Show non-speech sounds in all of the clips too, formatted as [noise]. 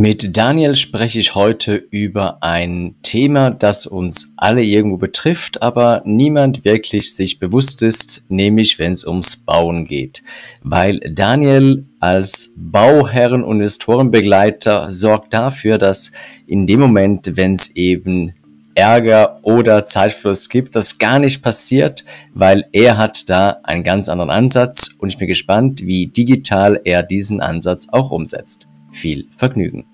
Mit Daniel spreche ich heute über ein Thema, das uns alle irgendwo betrifft, aber niemand wirklich sich bewusst ist, nämlich wenn es ums Bauen geht. Weil Daniel als Bauherren- und Investorenbegleiter sorgt dafür, dass in dem Moment, wenn es eben Ärger oder Zeitfluss gibt, das gar nicht passiert, weil er hat da einen ganz anderen Ansatz und ich bin gespannt, wie digital er diesen Ansatz auch umsetzt. Viel Vergnügen.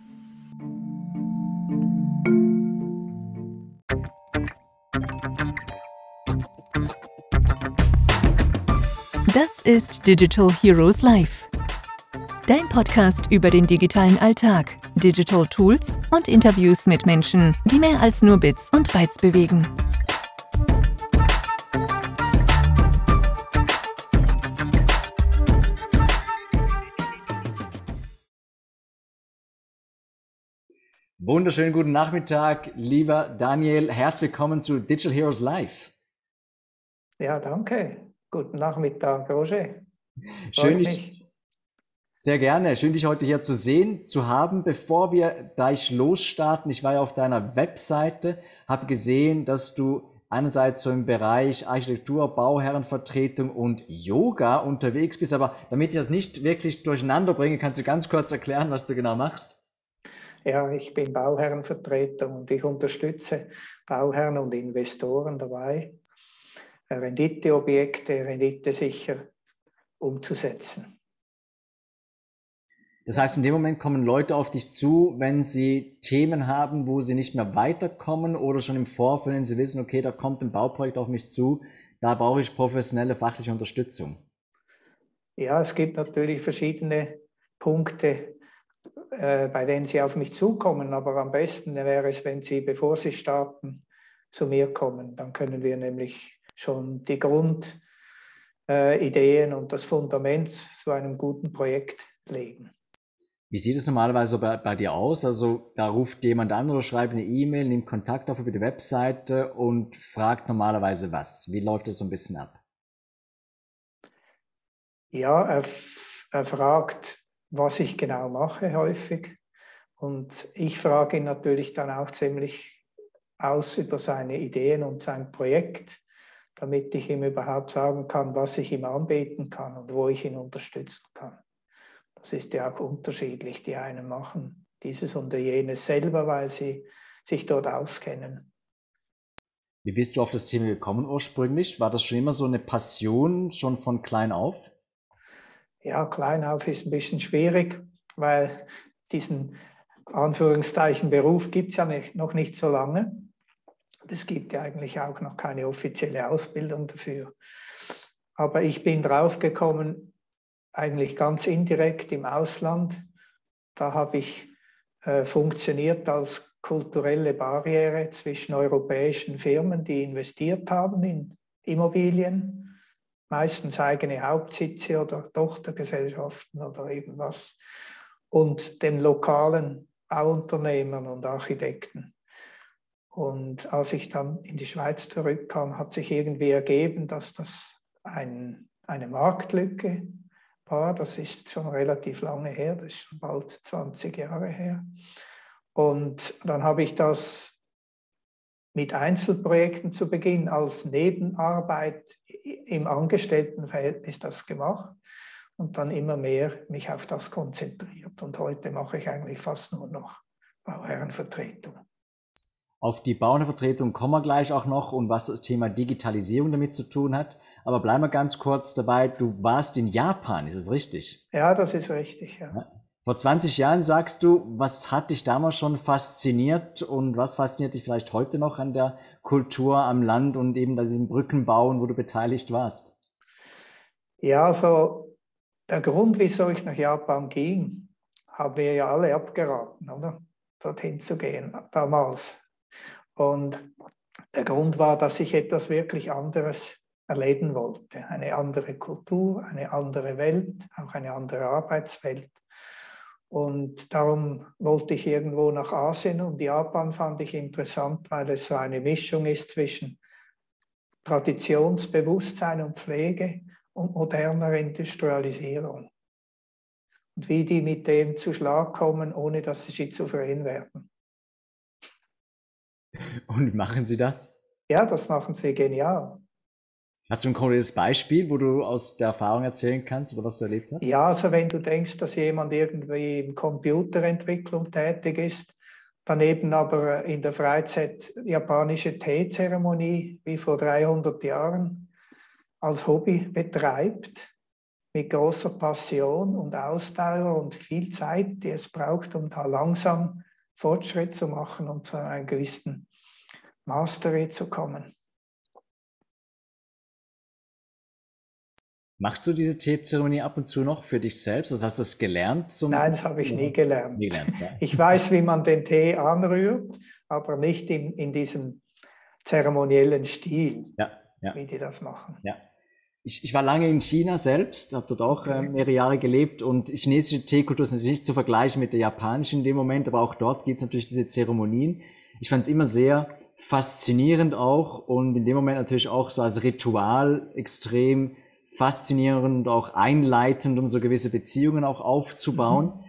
Das ist Digital Heroes Live. Dein Podcast über den digitalen Alltag, Digital Tools und Interviews mit Menschen, die mehr als nur Bits und Bytes bewegen. Wunderschönen guten Nachmittag, lieber Daniel. Herzlich willkommen zu Digital Heroes Live. Ja, danke. Guten Nachmittag, Roger. Schön, dich, sehr gerne. Schön, dich heute hier zu sehen, zu haben. Bevor wir gleich losstarten, ich war ja auf deiner Webseite, habe gesehen, dass du einerseits so im Bereich Architektur, Bauherrenvertretung und Yoga unterwegs bist. Aber damit ich das nicht wirklich durcheinander bringe, kannst du ganz kurz erklären, was du genau machst? Ja, ich bin Bauherrenvertreter und ich unterstütze Bauherren und Investoren dabei, Renditeobjekte renditesicher umzusetzen. Das heißt, in dem Moment kommen Leute auf dich zu, wenn sie Themen haben, wo sie nicht mehr weiterkommen oder schon im Vorfeld, wenn sie wissen, okay, da kommt ein Bauprojekt auf mich zu, da brauche ich professionelle fachliche Unterstützung. Ja, es gibt natürlich verschiedene Punkte, äh, bei denen Sie auf mich zukommen. Aber am besten wäre es, wenn Sie, bevor Sie starten, zu mir kommen. Dann können wir nämlich schon die Grundideen äh, und das Fundament zu einem guten Projekt legen. Wie sieht es normalerweise bei, bei, dir aus? Also da ruft jemand an oder schreibt eine E-Mail, nimmt Kontakt auf über die Webseite und fragt normalerweise was. Wie läuft das so ein bisschen ab? Ja, er, er fragt, was ich genau mache häufig. Und ich frage ihn natürlich dann auch ziemlich aus über seine Ideen und sein Projekt, damit ich ihm überhaupt sagen kann, was ich ihm anbieten kann und wo ich ihn unterstützen kann. Das ist ja auch unterschiedlich. Die einen machen dieses und jenes selber, weil sie sich dort auskennen. Wie bist du auf das Thema gekommen ursprünglich? War das schon immer so eine Passion, schon von klein auf? Ja, Kleinhauf ist ein bisschen schwierig, weil diesen Anführungszeichen Beruf gibt es ja nicht, noch nicht so lange. Es gibt ja eigentlich auch noch keine offizielle Ausbildung dafür. Aber ich bin draufgekommen, eigentlich ganz indirekt im Ausland. Da habe ich äh, funktioniert als kulturelle Barriere zwischen europäischen Firmen, die investiert haben in Immobilien meistens eigene Hauptsitze oder Tochtergesellschaften oder irgendwas, und den lokalen Bauunternehmern und Architekten. Und als ich dann in die Schweiz zurückkam, hat sich irgendwie ergeben, dass das ein, eine Marktlücke war. Das ist schon relativ lange her, das ist schon bald 20 Jahre her. Und dann habe ich das mit Einzelprojekten zu Beginn als Nebenarbeit im Angestelltenverhältnis das gemacht und dann immer mehr mich auf das konzentriert. Und heute mache ich eigentlich fast nur noch Bauherrenvertretung. Auf die Bauherrenvertretung kommen wir gleich auch noch und was das Thema Digitalisierung damit zu tun hat. Aber bleiben wir ganz kurz dabei. Du warst in Japan, ist es richtig? Ja, das ist richtig. Ja. ja. Vor 20 Jahren sagst du, was hat dich damals schon fasziniert und was fasziniert dich vielleicht heute noch an der Kultur am Land und eben an diesem Brückenbauen, wo du beteiligt warst? Ja, also der Grund, wieso ich nach Japan ging, haben wir ja alle abgeraten, oder? Dorthin zu gehen damals. Und der Grund war, dass ich etwas wirklich anderes erleben wollte. Eine andere Kultur, eine andere Welt, auch eine andere Arbeitswelt. Und darum wollte ich irgendwo nach Asien und Japan fand ich interessant, weil es so eine Mischung ist zwischen Traditionsbewusstsein und Pflege und moderner Industrialisierung. Und wie die mit dem zu Schlag kommen, ohne dass sie schizophren werden. Und machen Sie das? Ja, das machen sie genial. Hast du ein konkretes Beispiel, wo du aus der Erfahrung erzählen kannst oder was du erlebt hast? Ja, also wenn du denkst, dass jemand irgendwie in Computerentwicklung tätig ist, daneben aber in der Freizeit japanische Teezeremonie wie vor 300 Jahren als Hobby betreibt, mit großer Passion und Ausdauer und viel Zeit, die es braucht, um da langsam Fortschritt zu machen und zu einem gewissen Mastery zu kommen. Machst du diese Teezeremonie ab und zu noch für dich selbst? Also hast du das gelernt? Nein, das habe ich nie gelernt. Nie gelernt ja. Ich weiß, wie man den Tee anrührt, aber nicht in, in diesem zeremoniellen Stil, ja, ja. wie die das machen. Ja. Ich, ich war lange in China selbst, habe dort auch äh, mehrere Jahre gelebt und chinesische Teekultur ist natürlich nicht zu vergleichen mit der japanischen in dem Moment, aber auch dort gibt es natürlich diese Zeremonien. Ich fand es immer sehr faszinierend auch und in dem Moment natürlich auch so als Ritual extrem faszinierend und auch einleitend, um so gewisse Beziehungen auch aufzubauen. Mhm.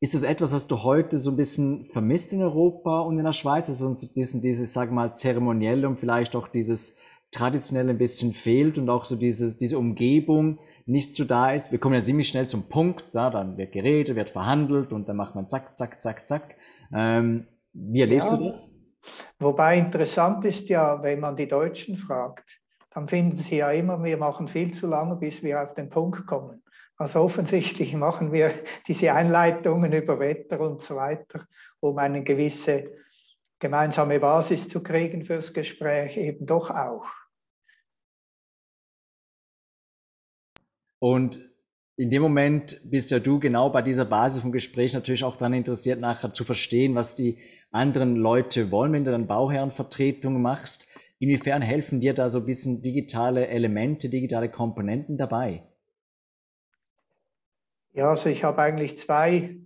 Ist das etwas, was du heute so ein bisschen vermisst in Europa und in der Schweiz? Also uns ein bisschen dieses, sag mal, zeremonielle und vielleicht auch dieses traditionelle ein bisschen fehlt und auch so diese, diese Umgebung nicht so da ist. Wir kommen ja ziemlich schnell zum Punkt, ja, dann wird geredet, wird verhandelt und dann macht man zack, zack, zack, zack. Ähm, wie erlebst ja. du das? Wobei interessant ist ja, wenn man die Deutschen fragt, dann finden sie ja immer, wir machen viel zu lange, bis wir auf den Punkt kommen. Also offensichtlich [laughs] machen wir diese Einleitungen über Wetter und so weiter, um eine gewisse gemeinsame Basis zu kriegen fürs Gespräch, eben doch auch. Und in dem Moment bist ja du genau bei dieser Basis vom Gespräch natürlich auch daran interessiert, nachher zu verstehen, was die anderen Leute wollen, wenn du dann Bauherrenvertretung machst. Inwiefern helfen dir da so ein bisschen digitale Elemente, digitale Komponenten dabei? Ja, also ich habe eigentlich zwei,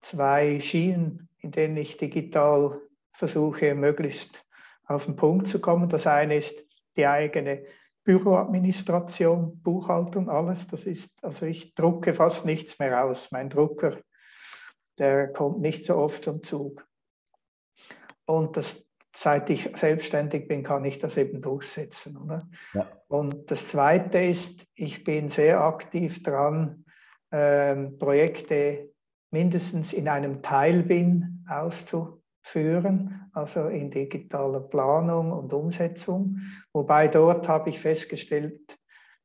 zwei Schienen, in denen ich digital versuche, möglichst auf den Punkt zu kommen. Das eine ist die eigene Büroadministration, Buchhaltung, alles. Das ist, also ich drucke fast nichts mehr aus. Mein Drucker, der kommt nicht so oft zum Zug. Und das seit ich selbstständig bin, kann ich das eben durchsetzen. Oder? Ja. Und das Zweite ist, ich bin sehr aktiv dran, ähm, Projekte mindestens in einem Teilbin auszuführen, also in digitaler Planung und Umsetzung. Wobei dort habe ich festgestellt,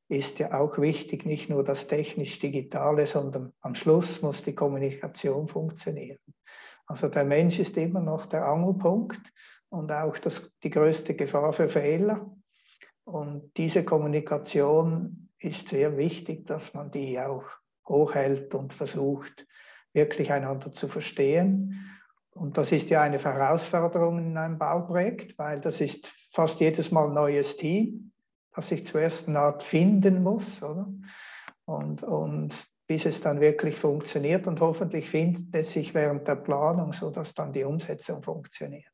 ist ja auch wichtig, nicht nur das technisch-digitale, sondern am Schluss muss die Kommunikation funktionieren. Also der Mensch ist immer noch der Angelpunkt und auch das, die größte Gefahr für Fehler. Und diese Kommunikation ist sehr wichtig, dass man die auch hochhält und versucht, wirklich einander zu verstehen. Und das ist ja eine Herausforderung in einem Bauprojekt, weil das ist fast jedes Mal ein neues Team, das sich zuerst eine Art finden muss. Oder? Und, und bis es dann wirklich funktioniert und hoffentlich findet es sich während der Planung, sodass dann die Umsetzung funktioniert.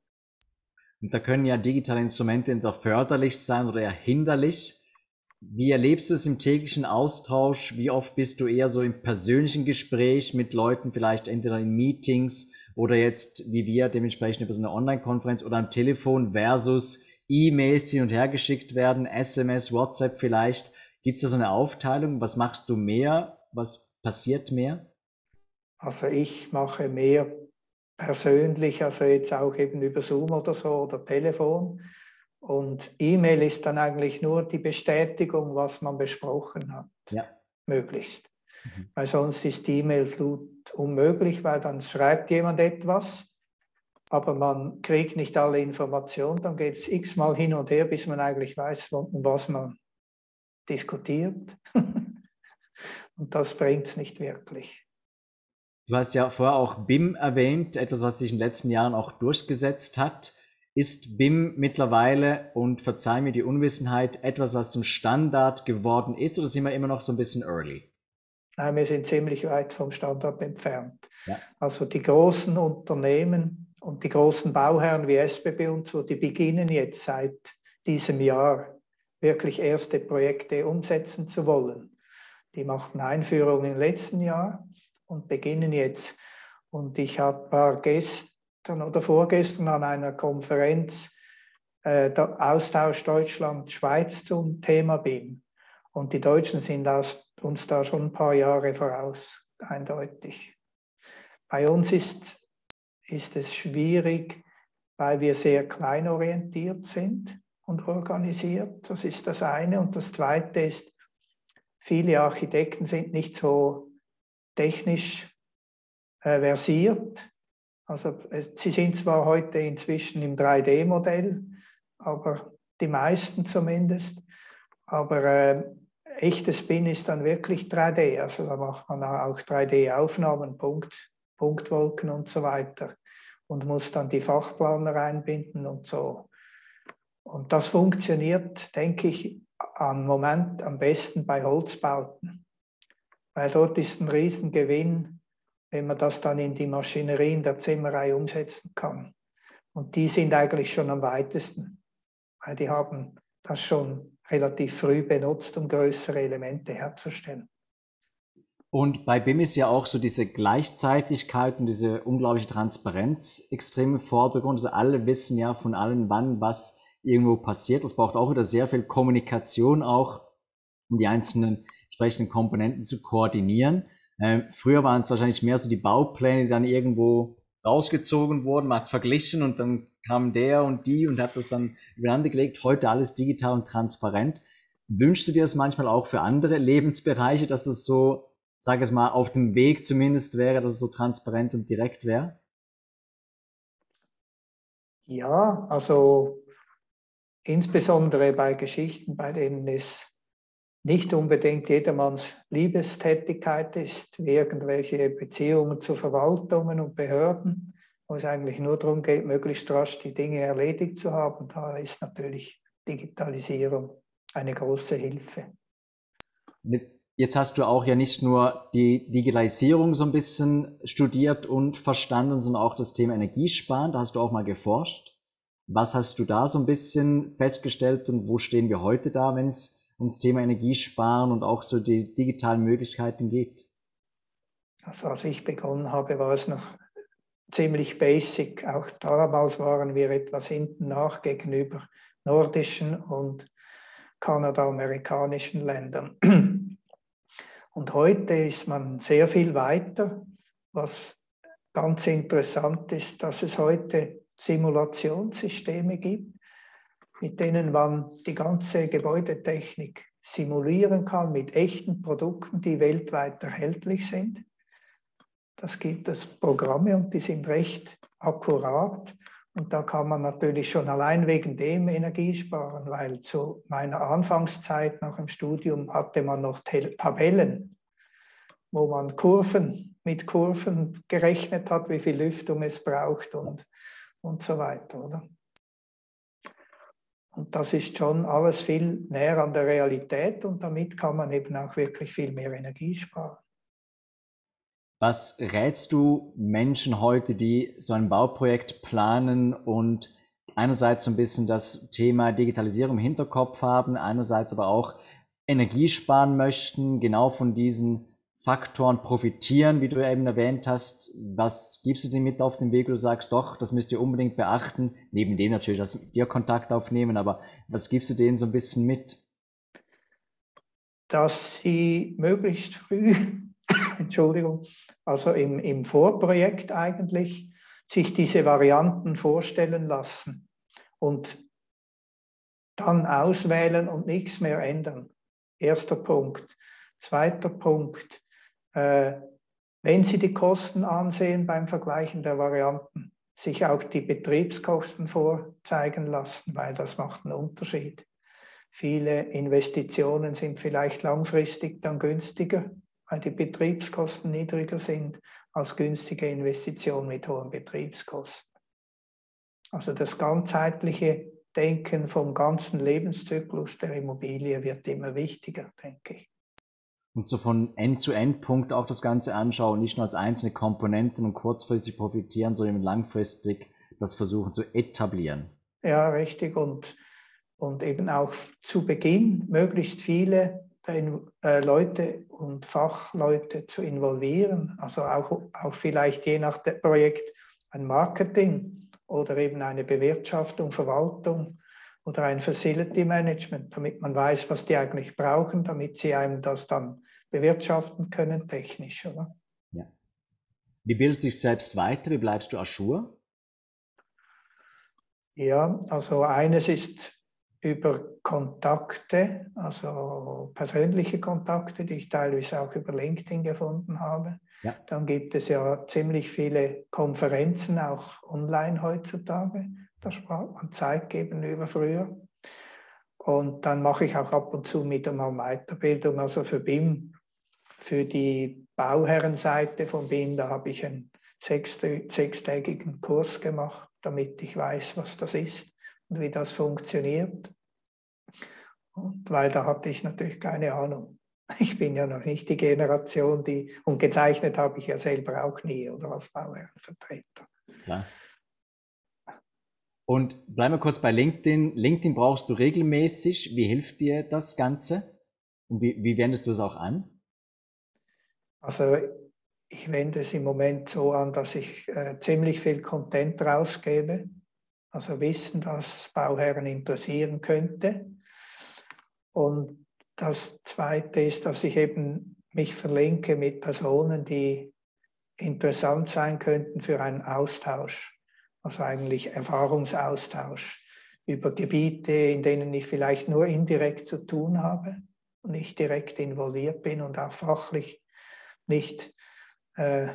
Und da können ja digitale Instrumente entweder förderlich sein oder eher hinderlich. Wie erlebst du es im täglichen Austausch? Wie oft bist du eher so im persönlichen Gespräch mit Leuten, vielleicht entweder in Meetings oder jetzt wie wir dementsprechend über so eine Online-Konferenz oder am Telefon versus E-Mails, die hin und her geschickt werden, SMS, WhatsApp vielleicht. Gibt es da so eine Aufteilung? Was machst du mehr? Was passiert mehr? Also ich mache mehr persönlich, also jetzt auch eben über Zoom oder so oder Telefon. Und E-Mail ist dann eigentlich nur die Bestätigung, was man besprochen hat, ja. möglichst. Mhm. Weil sonst ist die E-Mail-Flut unmöglich, weil dann schreibt jemand etwas, aber man kriegt nicht alle Informationen, dann geht es x-mal hin und her, bis man eigentlich weiß, um was man diskutiert. [laughs] und das bringt es nicht wirklich. Du hast ja vorher auch BIM erwähnt, etwas, was sich in den letzten Jahren auch durchgesetzt hat. Ist BIM mittlerweile, und verzeih mir die Unwissenheit, etwas, was zum Standard geworden ist oder sind wir immer noch so ein bisschen early? Nein, wir sind ziemlich weit vom Standard entfernt. Ja. Also die großen Unternehmen und die großen Bauherren wie SBB und so, die beginnen jetzt seit diesem Jahr wirklich erste Projekte umsetzen zu wollen. die machten Einführung im letzten Jahr und beginnen jetzt. Und ich war gestern oder vorgestern an einer Konferenz äh, Austausch Deutschland-Schweiz zum Thema BIM. Und die Deutschen sind uns da schon ein paar Jahre voraus, eindeutig. Bei uns ist, ist es schwierig, weil wir sehr kleinorientiert sind und organisiert. Das ist das eine. Und das zweite ist, viele Architekten sind nicht so technisch äh, versiert. Also äh, sie sind zwar heute inzwischen im 3D-Modell, aber die meisten zumindest. Aber äh, echtes Spin ist dann wirklich 3D. Also da macht man auch 3D-Aufnahmen, Punkt, Punktwolken und so weiter und muss dann die Fachplaner einbinden und so. Und das funktioniert, denke ich, am Moment am besten bei Holzbauten, weil dort ist ein Riesengewinn, wenn man das dann in die Maschinerie in der Zimmerei umsetzen kann. Und die sind eigentlich schon am weitesten, weil die haben das schon relativ früh benutzt, um größere Elemente herzustellen. Und bei BIM ist ja auch so diese Gleichzeitigkeit und diese unglaubliche Transparenz extrem im Vordergrund. Also alle wissen ja von allen, wann was irgendwo passiert. Das braucht auch wieder sehr viel Kommunikation auch, um die einzelnen entsprechenden Komponenten zu koordinieren. Ähm, früher waren es wahrscheinlich mehr so die Baupläne, die dann irgendwo rausgezogen wurden, man hat verglichen und dann kam der und die und hat das dann übereinander gelegt. Heute alles digital und transparent. Wünschst du dir das manchmal auch für andere Lebensbereiche, dass es so sage ich mal, auf dem Weg zumindest wäre, dass es so transparent und direkt wäre? Ja, also insbesondere bei Geschichten, bei denen es nicht unbedingt jedermanns Liebestätigkeit ist, irgendwelche Beziehungen zu Verwaltungen und Behörden, wo es eigentlich nur darum geht, möglichst rasch die Dinge erledigt zu haben. Da ist natürlich Digitalisierung eine große Hilfe. Jetzt hast du auch ja nicht nur die Digitalisierung so ein bisschen studiert und verstanden, sondern auch das Thema Energiesparen. Da hast du auch mal geforscht. Was hast du da so ein bisschen festgestellt und wo stehen wir heute da, wenn es ums Thema Energiesparen und auch so die digitalen Möglichkeiten geht? Also als ich begonnen habe, war es noch ziemlich basic. Auch damals waren wir etwas hinten nach gegenüber nordischen und kanadamerikanischen Ländern. [clears throat] Und heute ist man sehr viel weiter. Was ganz interessant ist, dass es heute Simulationssysteme gibt, mit denen man die ganze Gebäudetechnik simulieren kann mit echten Produkten, die weltweit erhältlich sind. Das gibt es Programme und die sind recht akkurat. Und da kann man natürlich schon allein wegen dem Energie sparen, weil zu meiner Anfangszeit nach dem Studium hatte man noch Tabellen wo man Kurven mit Kurven gerechnet hat, wie viel Lüftung es braucht und, und so weiter. Oder? Und das ist schon alles viel näher an der Realität und damit kann man eben auch wirklich viel mehr Energie sparen. Was rätst du Menschen heute, die so ein Bauprojekt planen und einerseits so ein bisschen das Thema Digitalisierung im Hinterkopf haben, einerseits aber auch Energie sparen möchten, genau von diesen Faktoren profitieren, wie du eben erwähnt hast. Was gibst du dir mit auf den Weg, wo du sagst, doch, das müsst ihr unbedingt beachten? Neben dem natürlich, dass mit dir Kontakt aufnehmen, aber was gibst du denen so ein bisschen mit? Dass sie möglichst früh, [laughs] Entschuldigung, also im, im Vorprojekt eigentlich, sich diese Varianten vorstellen lassen und dann auswählen und nichts mehr ändern. Erster Punkt. Zweiter Punkt, äh, wenn Sie die Kosten ansehen beim Vergleichen der Varianten, sich auch die Betriebskosten vorzeigen lassen, weil das macht einen Unterschied. Viele Investitionen sind vielleicht langfristig dann günstiger, weil die Betriebskosten niedriger sind als günstige Investitionen mit hohen Betriebskosten. Also das ganzheitliche Denken vom ganzen Lebenszyklus der Immobilie wird immer wichtiger, denke ich und so von End-zu-End-Punkt auch das Ganze anschauen, nicht nur als einzelne Komponenten und kurzfristig profitieren, sondern langfristig das versuchen zu etablieren. Ja, richtig. Und, und eben auch zu Beginn möglichst viele Leute und Fachleute zu involvieren, also auch, auch vielleicht je nach Projekt ein Marketing oder eben eine Bewirtschaftung, Verwaltung oder ein Facility Management, damit man weiß, was die eigentlich brauchen, damit sie einem das dann bewirtschaften können, technisch, oder? Ja. Wie bildest du dich selbst weiter? Wie bleibst du Aschur? Ja, also eines ist über Kontakte, also persönliche Kontakte, die ich teilweise auch über LinkedIn gefunden habe. Ja. Dann gibt es ja ziemlich viele Konferenzen, auch online heutzutage. Da spart man Zeit gegenüber früher. Und dann mache ich auch ab und zu mit einmal Weiterbildung, also für BIM, für die Bauherrenseite von BIM, da habe ich einen sechstägigen Kurs gemacht, damit ich weiß, was das ist und wie das funktioniert. Und weil da hatte ich natürlich keine Ahnung. Ich bin ja noch nicht die Generation, die, und gezeichnet habe ich ja selber auch nie oder als Bauherrenvertreter. Klar. Und bleiben wir kurz bei LinkedIn. LinkedIn brauchst du regelmäßig. Wie hilft dir das Ganze? Und wie, wie wendest du es auch an? Also ich wende es im Moment so an, dass ich äh, ziemlich viel Content rausgebe. Also Wissen, das Bauherren interessieren könnte. Und das Zweite ist, dass ich eben mich verlinke mit Personen, die interessant sein könnten für einen Austausch, also eigentlich Erfahrungsaustausch über Gebiete, in denen ich vielleicht nur indirekt zu tun habe und nicht direkt involviert bin und auch fachlich nicht äh,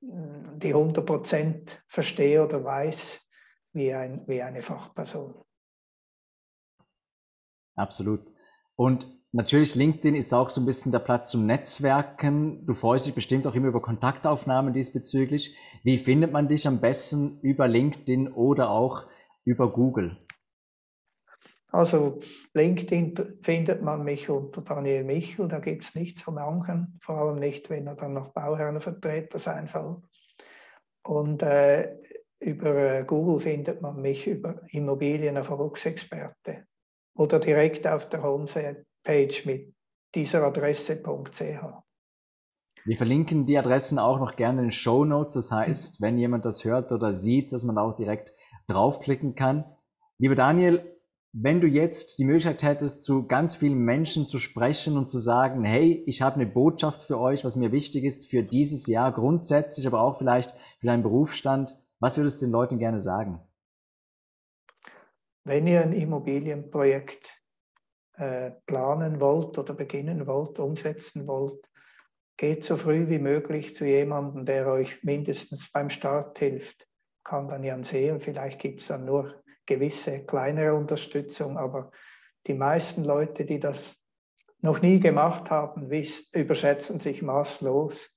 die 100 Prozent verstehe oder weiß wie, ein, wie eine Fachperson. Absolut. Und natürlich, LinkedIn ist auch so ein bisschen der Platz zum Netzwerken. Du freust dich bestimmt auch immer über Kontaktaufnahmen diesbezüglich. Wie findet man dich am besten über LinkedIn oder auch über Google? Also LinkedIn findet man mich unter Daniel Michel, da gibt es nichts zu machen, vor allem nicht, wenn er dann noch Bauherrenvertreter sein soll. Und äh, über äh, Google findet man mich über Immobilienerfolgsexperte oder direkt auf der Homepage mit dieser Adresse.ch. Wir verlinken die Adressen auch noch gerne in den Show Notes. Das heißt, wenn jemand das hört oder sieht, dass man auch direkt draufklicken kann. Lieber Daniel, wenn du jetzt die Möglichkeit hättest, zu ganz vielen Menschen zu sprechen und zu sagen, hey, ich habe eine Botschaft für euch, was mir wichtig ist für dieses Jahr grundsätzlich, aber auch vielleicht für deinen Berufsstand, was würdest du den Leuten gerne sagen? Wenn ihr ein Immobilienprojekt äh, planen wollt oder beginnen wollt, umsetzen wollt, geht so früh wie möglich zu jemandem, der euch mindestens beim Start hilft. Kann dann ja sehen, vielleicht gibt es dann nur gewisse kleinere Unterstützung, aber die meisten Leute, die das noch nie gemacht haben, überschätzen sich maßlos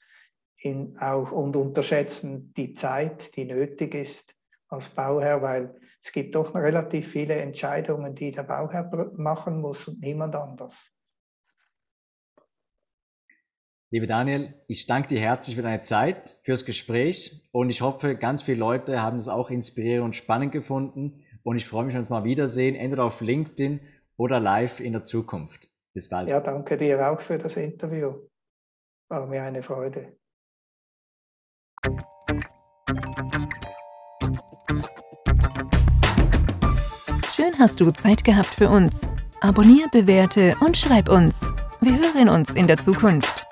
in auch und unterschätzen die Zeit, die nötig ist als Bauherr, weil es gibt doch relativ viele Entscheidungen, die der Bauherr machen muss und niemand anders. Liebe Daniel, ich danke dir herzlich für deine Zeit, fürs Gespräch und ich hoffe, ganz viele Leute haben es auch inspirierend und spannend gefunden und ich freue mich, wenn wir uns mal wiedersehen, entweder auf LinkedIn oder live in der Zukunft. Bis bald. Ja, danke dir auch für das Interview. War mir eine Freude. Hast du Zeit gehabt für uns. Abonnier, bewerte und schreib uns. Wir hören uns in der Zukunft.